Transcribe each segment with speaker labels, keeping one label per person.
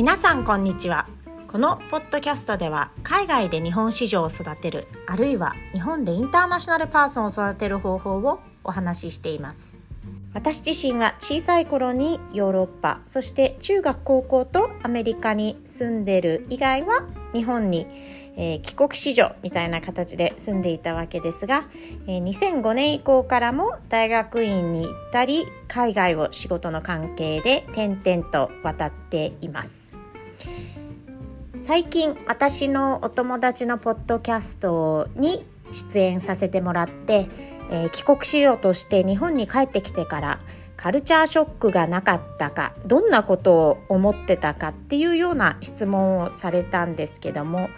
Speaker 1: 皆さんこんにちは。このポッドキャストでは海外で日本市場を育てるあるいは日本でインターナショナルパーソンを育てる方法をお話ししています。私自身は小さい頃にヨーロッパそして中学高校とアメリカに住んでる以外は日本に、えー、帰国子女みたいな形で住んでいたわけですが、えー、2005年以降からも大学院に行ったり海外を仕事の関係で転々と渡っています。最近私のお友達のポッドキャストに出演させてもらってえー、帰国しようとして日本に帰ってきてからカルチャーショックがなかったかどんなことを思ってたかっていうような質問をされたんですけども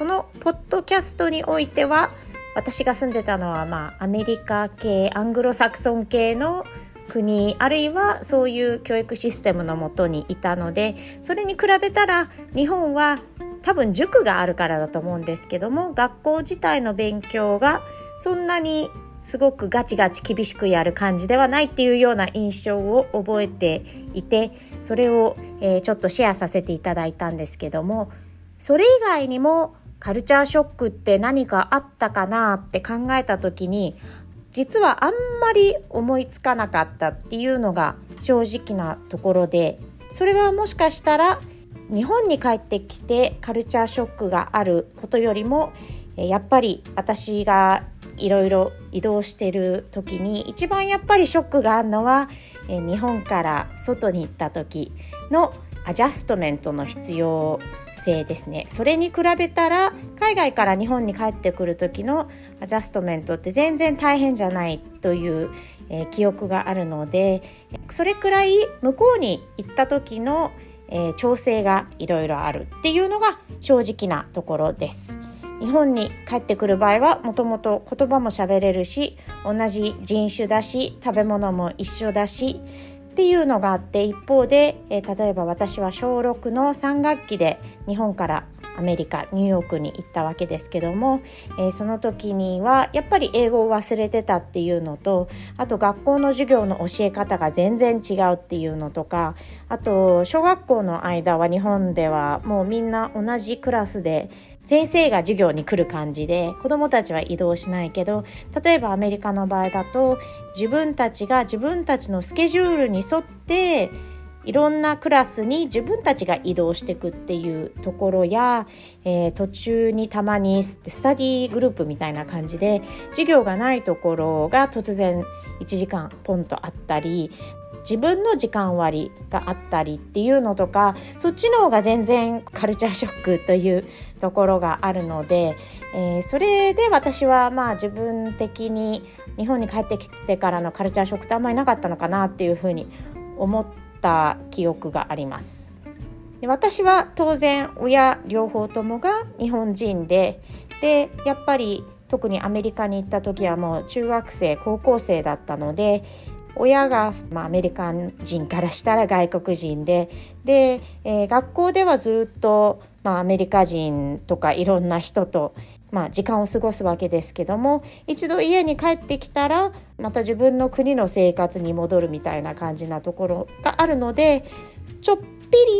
Speaker 1: そのポッドキャストにおいては私が住んでたのはまあアメリカ系アングロサクソン系の国あるいはそういう教育システムのもとにいたのでそれに比べたら日本は多分塾があるからだと思うんですけども学校自体の勉強がそんなにすごくガチガチ厳しくやる感じではないっていうような印象を覚えていてそれを、えー、ちょっとシェアさせていただいたんですけどもそれ以外にもカルチャーショックって何かあったかなって考えた時に実はあんまり思いつかなかったっていうのが正直なところでそれはもしかしたら日本に帰ってきてカルチャーショックがあることよりもやっぱり私がいろいろ移動してる時に一番やっぱりショックがあるのは、日本から外に行った時のアジャストメントの必要性ですねそれに比べたら海外から日本に帰ってくる時のアジャストメントって全然大変じゃないという、えー、記憶があるのでそれくらい向こうに行った時の、えー、調整がいろいろあるっていうのが正直なところです。日本に帰ってくる場合はもともと言葉も喋れるし同じ人種だし食べ物も一緒だしっていうのがあって一方で、えー、例えば私は小6の3学期で日本からアメリカニューヨークに行ったわけですけども、えー、その時にはやっぱり英語を忘れてたっていうのとあと学校の授業の教え方が全然違うっていうのとかあと小学校の間は日本ではもうみんな同じクラスで先生が授業に来る感じで子どもたちは移動しないけど例えばアメリカの場合だと自分たちが自分たちのスケジュールに沿っていろんなクラスに自分たちが移動していくっていうところや、えー、途中にたまにスタディグループみたいな感じで授業がないところが突然1時間ポンとあったり自分の時間割があったりっていうのとかそっちの方が全然カルチャー ショックというところがあるので、えー、それで私はまあ自分的に日本に帰ってきてからのカルチャーショックってあんまりなかったのかなっていうふうに思った記憶があります。で私は当然親両方ともが日本人ででやっぱり特にアメリカに行った時はもう中学生高校生だったので親が、まあ、アメリカ人からしたら外国人でで、えー、学校ではずっと、まあ、アメリカ人とかいろんな人と、まあ、時間を過ごすわけですけども一度家に帰ってきたらまた自分の国の生活に戻るみたいな感じなところがあるのでちょっぴ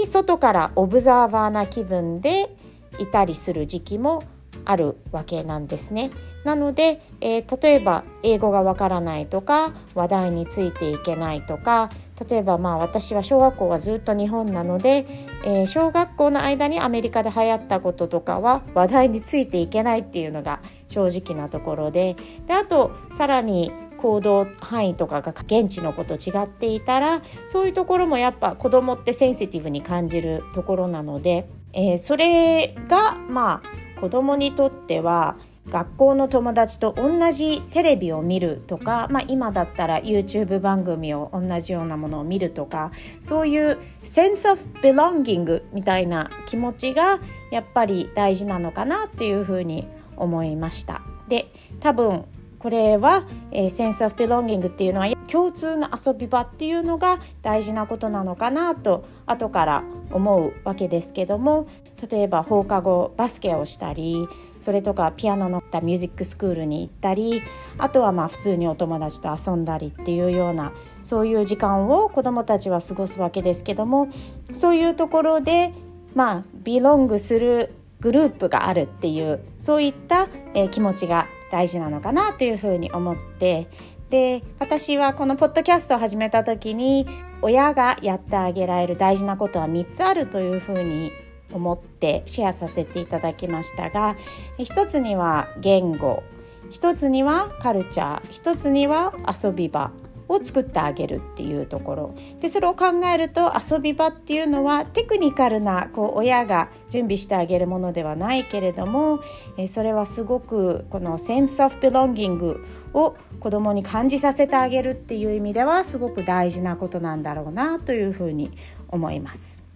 Speaker 1: り外からオブザーバーな気分でいたりする時期もあるわけなんですね。なので、えー、例えば英語がわからないとか話題についていけないとか例えばまあ私は小学校はずっと日本なので、えー、小学校の間にアメリカで流行ったこととかは話題についていけないっていうのが正直なところでであとさらに行動範囲とかが現地のこと違っていたらそういうところもやっぱ子供ってセンシティブに感じるところなので、えー、それがまあ子どもにとっては学校の友達と同じテレビを見るとか、まあ、今だったら YouTube 番組を同じようなものを見るとかそういうセンス・オフベロンギングみたいな気持ちがやっぱり大事なのかなっていうふうに思いました。で多分これは、えー、sense of belonging っていうのは共通の遊び場っていうのが大事なことなのかなと後から思うわけですけども例えば放課後バスケをしたりそれとかピアノのミュージックスクールに行ったりあとはまあ普通にお友達と遊んだりっていうようなそういう時間を子どもたちは過ごすわけですけどもそういうところでまあビロングするグループがあるっていうそういった、えー、気持ちが大事なのかなというふうに思ってで私はこのポッドキャストを始めた時に親がやってあげられる大事なことは3つあるというふうに思ってシェアさせていただきましたが一つには言語一つにはカルチャー一つには遊び場を作ってあげるっていうところでそれを考えると遊び場っていうのはテクニカルなこう親が準備してあげるものではないけれどもえそれはすごくこのセンス・オフ・ビロンギングを子供に感じさせてあげるっていう意味ではすごく大事なことなんだろうなというふうに思います。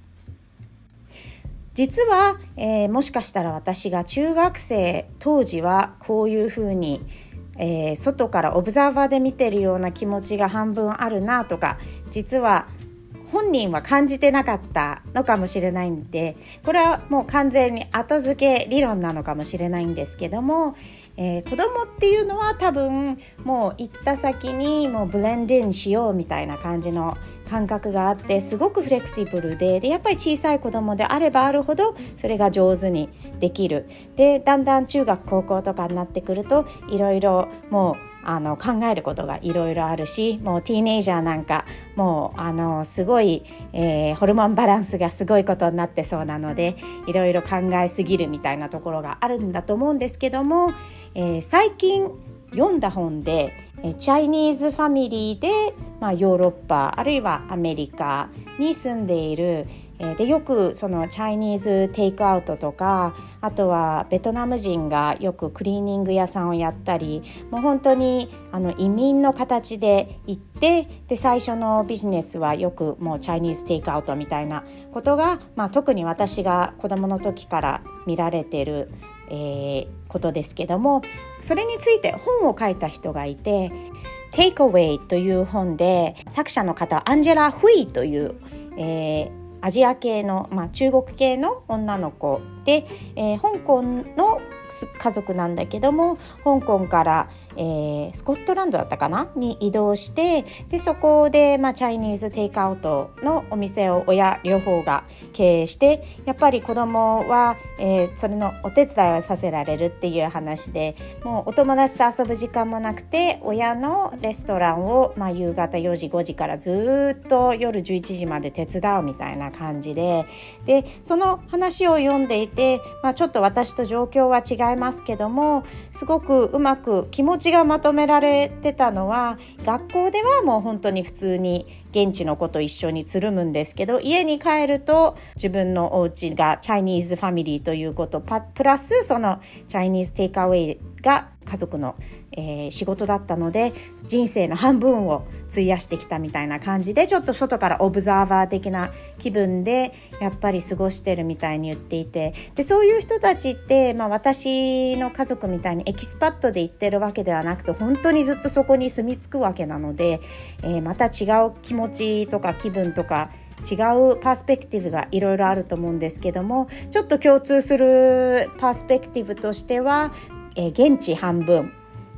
Speaker 1: 実は、えー、もしかしたら私が中学生当時はこういうふうにえー、外からオブザーバーで見てるような気持ちが半分あるなとか実は本人は感じてなかったのかもしれないんでこれはもう完全に後付け理論なのかもしれないんですけども、えー、子供っていうのは多分もう行った先にもうブレンディンしようみたいな感じの感覚があってすごくフレキシブルででやっぱり小さい子供であればあるほどそれが上手にできる。でだんだん中学高校とかになってくるといろいろもうあの考えることがいろいろあるしもうティーネイジャーなんかもうあのすごい、えー、ホルモンバランスがすごいことになってそうなのでいろいろ考えすぎるみたいなところがあるんだと思うんですけども、えー、最近読んだ本でチャイニーズファミリーで、まあ、ヨーロッパあるいはアメリカに住んでいるでよくそのチャイニーズテイクアウトとかあとはベトナム人がよくクリーニング屋さんをやったりもう本当にあの移民の形で行ってで最初のビジネスはよくもうチャイニーズテイクアウトみたいなことが、まあ、特に私が子どもの時から見られてるえー、ことですけどもそれについて本を書いた人がいて「Take Away」という本で作者の方アンジェラ・フイという、えー、アジア系の、まあ、中国系の女の子で、えー、香港の家族なんだけども香港からえー、スコットランドだったかな？に移動してでそこで、まあ、チャイニーズテイクアウトのお店を親両方が経営してやっぱり子供は、えー、それのお手伝いをさせられるっていう話でもうお友達と遊ぶ時間もなくて親のレストランを、まあ、夕方4時5時からずっと夜11時まで手伝うみたいな感じででその話を読んでいて、まあ、ちょっと私と状況は違いますけどもすごくうまく気持ちがまとめられてたのは学校ではもう本当に普通に現地の子と一緒につるむんですけど家に帰ると自分のお家がチャイニーズファミリーということプラスそのチャイニーズテイクアウェイが家族の、えー、仕事だったので人生の半分を費やしてきたみたいな感じでちょっと外からオブザーバー的な気分でやっぱり過ごしてるみたいに言っていてでそういう人たちって、まあ、私の家族みたいに expat で行ってるわけではなくて本当にずっとそこに住み着くわけなので、えー、また違う気持ちとか気分とか違う perspective がいろいろあると思うんですけどもちょっと共通する perspective としてはえー、現地半分、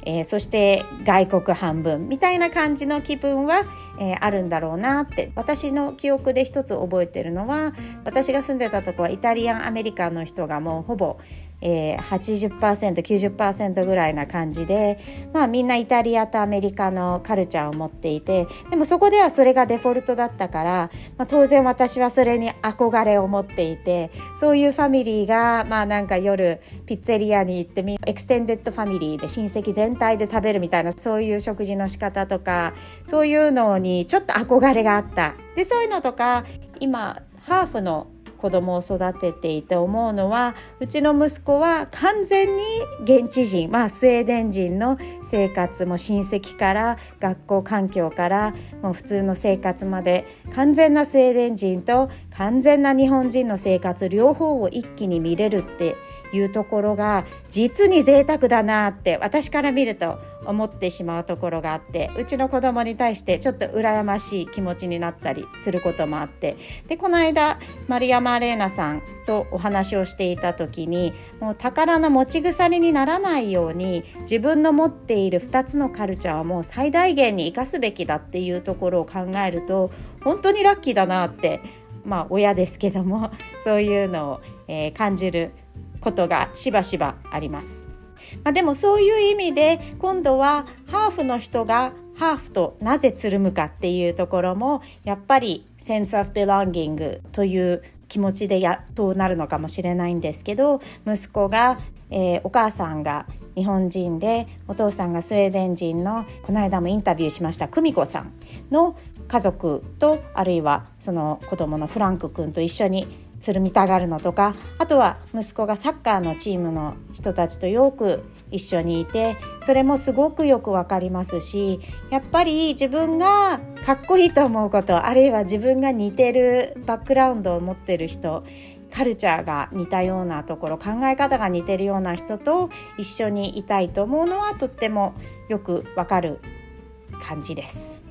Speaker 1: えー、そして外国半分みたいな感じの気分は、えー、あるんだろうなって。私の記憶で一つ覚えてるのは私が住んでたとこは Italian American の人がもうほぼえー、80%90% ぐらいな感じで、まあ、みんなイタリアとアメリカのカルチャーを持っていてでもそこではそれがデフォルトだったから、まあ、当然私はそれに憧れを持っていてそういうファミリーが、まあ、なんか夜ピッツェリアに行って extended family で親戚全体で食べるみたいなそういう食事の仕方とかそういうのにちょっと憧れがあった。でそういうのとか今ハーフの子供を育てていて思うのはうちの息子は完全に現地人、まあ、スウェーデン人の生活も親戚から学校環境からもう普通の生活まで完全なスウェーデン人と完全な日本人の生活両方を一気に見れるっていうところが実に贅沢だなって私から見ると思ってしまうところがあってうちの子供に対してちょっと羨ましい気持ちになったりすることもあってでこの間丸山玲奈さんとお話をしていた時にもう宝の持ち腐れにならないように自分の持っている2つのカルチャーをもう最大限に生かすべきだっていうところを考えると本当にラッキーだなってまあ親ですけどもそういうのを、感じることがしばしばあります。まあ、でもそういう意味で今度はハーフの人がハーフとなぜつるむかっていうところもやっぱりセンス of belonging という気持ちでやっとなるのかもしれないんですけど息子が、えー、お母さんが日本人でお父さんがスウェーデン人のこの間もインタビューしました久美子さんの家族とあるいはその子供のフランク君と一緒につるみたがるのとかあとは息子がサッカーのチームの人たちとよく一緒にいてそれもすごくよくわかりますしやっぱり自分がかっこいいと思うことあるいは自分が似てるバックグラウンドを持ってる人カルチャーが似たようなところ考え方が似てるような人と一緒にいたいと思うのはとってもよくわかる感じです。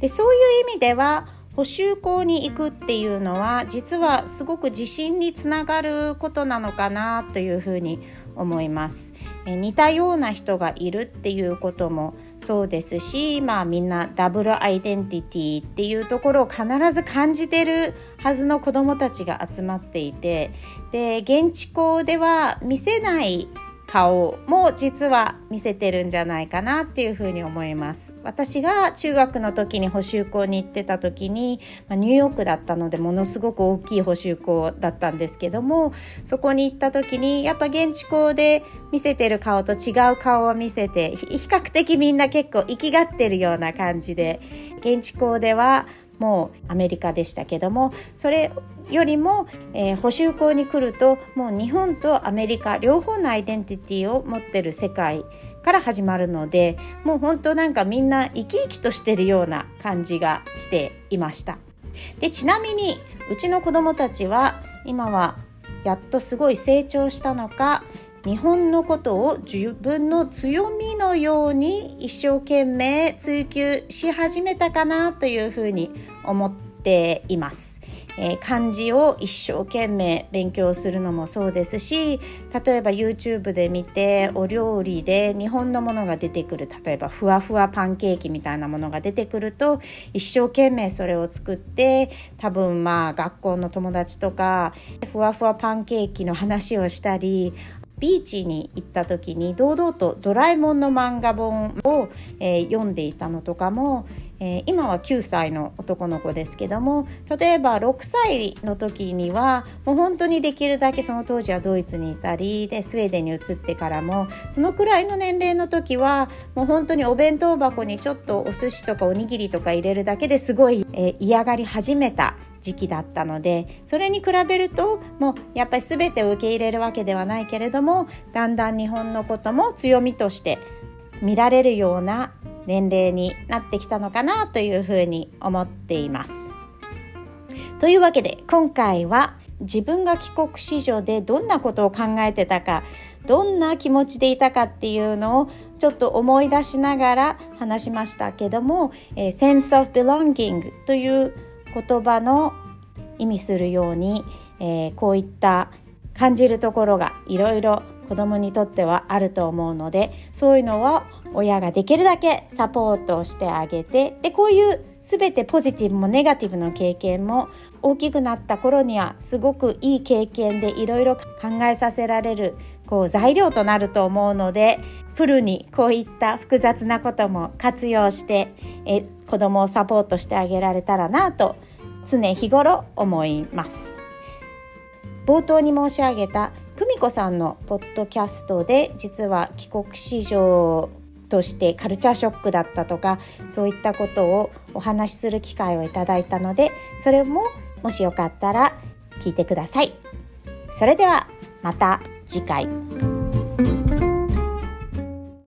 Speaker 1: でそういう意味では補修校に行くっていうのは実はすごく自信につながることなのかなというふうに思います。え似たような人がいるっていうこともそうですし、まあ、みんなダブルアイデンティティっていうところを必ず感じてるはずの子どもたちが集まっていてで現地校では見せない顔も実は見せてるんじゃないかなっていうふうに思います。私が中学の時に補習校に行ってた時に、まあ、ニューヨークだったのでものすごく大きい補習校だったんですけどもそこに行った時にやっぱ現地校で見せてる顔と違う顔を見せて比較的みんな結構生きがってるような感じで現地校ではもうアメリカでしたけどもそれよりも、えー、補修校に来るともう日本とアメリカ両方のアイデンティティを持ってる世界から始まるのでもう本当なんかみんな生き生きとしてるような感じがしていました。でちなみにうちの子供たちは今はやっとすごい成長したのか日本のことを自分の強みのように一生懸命追求し始めたかなというふうに思っています。えー、漢字を一生懸命勉強するのもそうですし例えば YouTube で見てお料理で日本のものが出てくる例えばふわふわパンケーキみたいなものが出てくると一生懸命それを作って多分まあ学校の友達とかふわふわパンケーキの話をしたりビーチに行った時に堂々と「ドラえもん」の漫画本を、えー、読んでいたのとかも、えー、今は9歳の男の子ですけども例えば6歳の時にはもう本当にできるだけその当時はドイツにいたりでスウェーデンに移ってからもそのくらいの年齢の時はもう本当にお弁当箱にちょっとお寿司とかおにぎりとか入れるだけですごい、えー、嫌がり始めた時期だったのでそれに比べるともうやっぱり全てを受け入れるわけではないけれどもだんだん日本のことも強みとして見られるような年齢になってきたのかなというふうに思っています。というわけで今回は自分が帰国子女でどんなことを考えてたかどんな気持ちでいたかっていうのをちょっと思い出しながら話しましたけども、えー、sense of belonging という言葉の意味するように、えー、こういった感じるところがいろいろ子供にとってはあると思うのでそういうのは親ができるだけサポートをしてあげてでこういう全てポジティブもネガティブの経験も大きくなった頃にはすごくいい経験でいろいろ考えさせられるこう材料となると思うのでフルにこういった複雑なことも活用してえ子供をサポートしてあげられたらなと常日頃思います。冒頭に申し上げた久美子さんのポッドキャストで実は帰国子女としてカルチャーショックだったとかそういったことをお話しする機会をいただいたのでそれももしよかったら聞いてください。それではまた次回。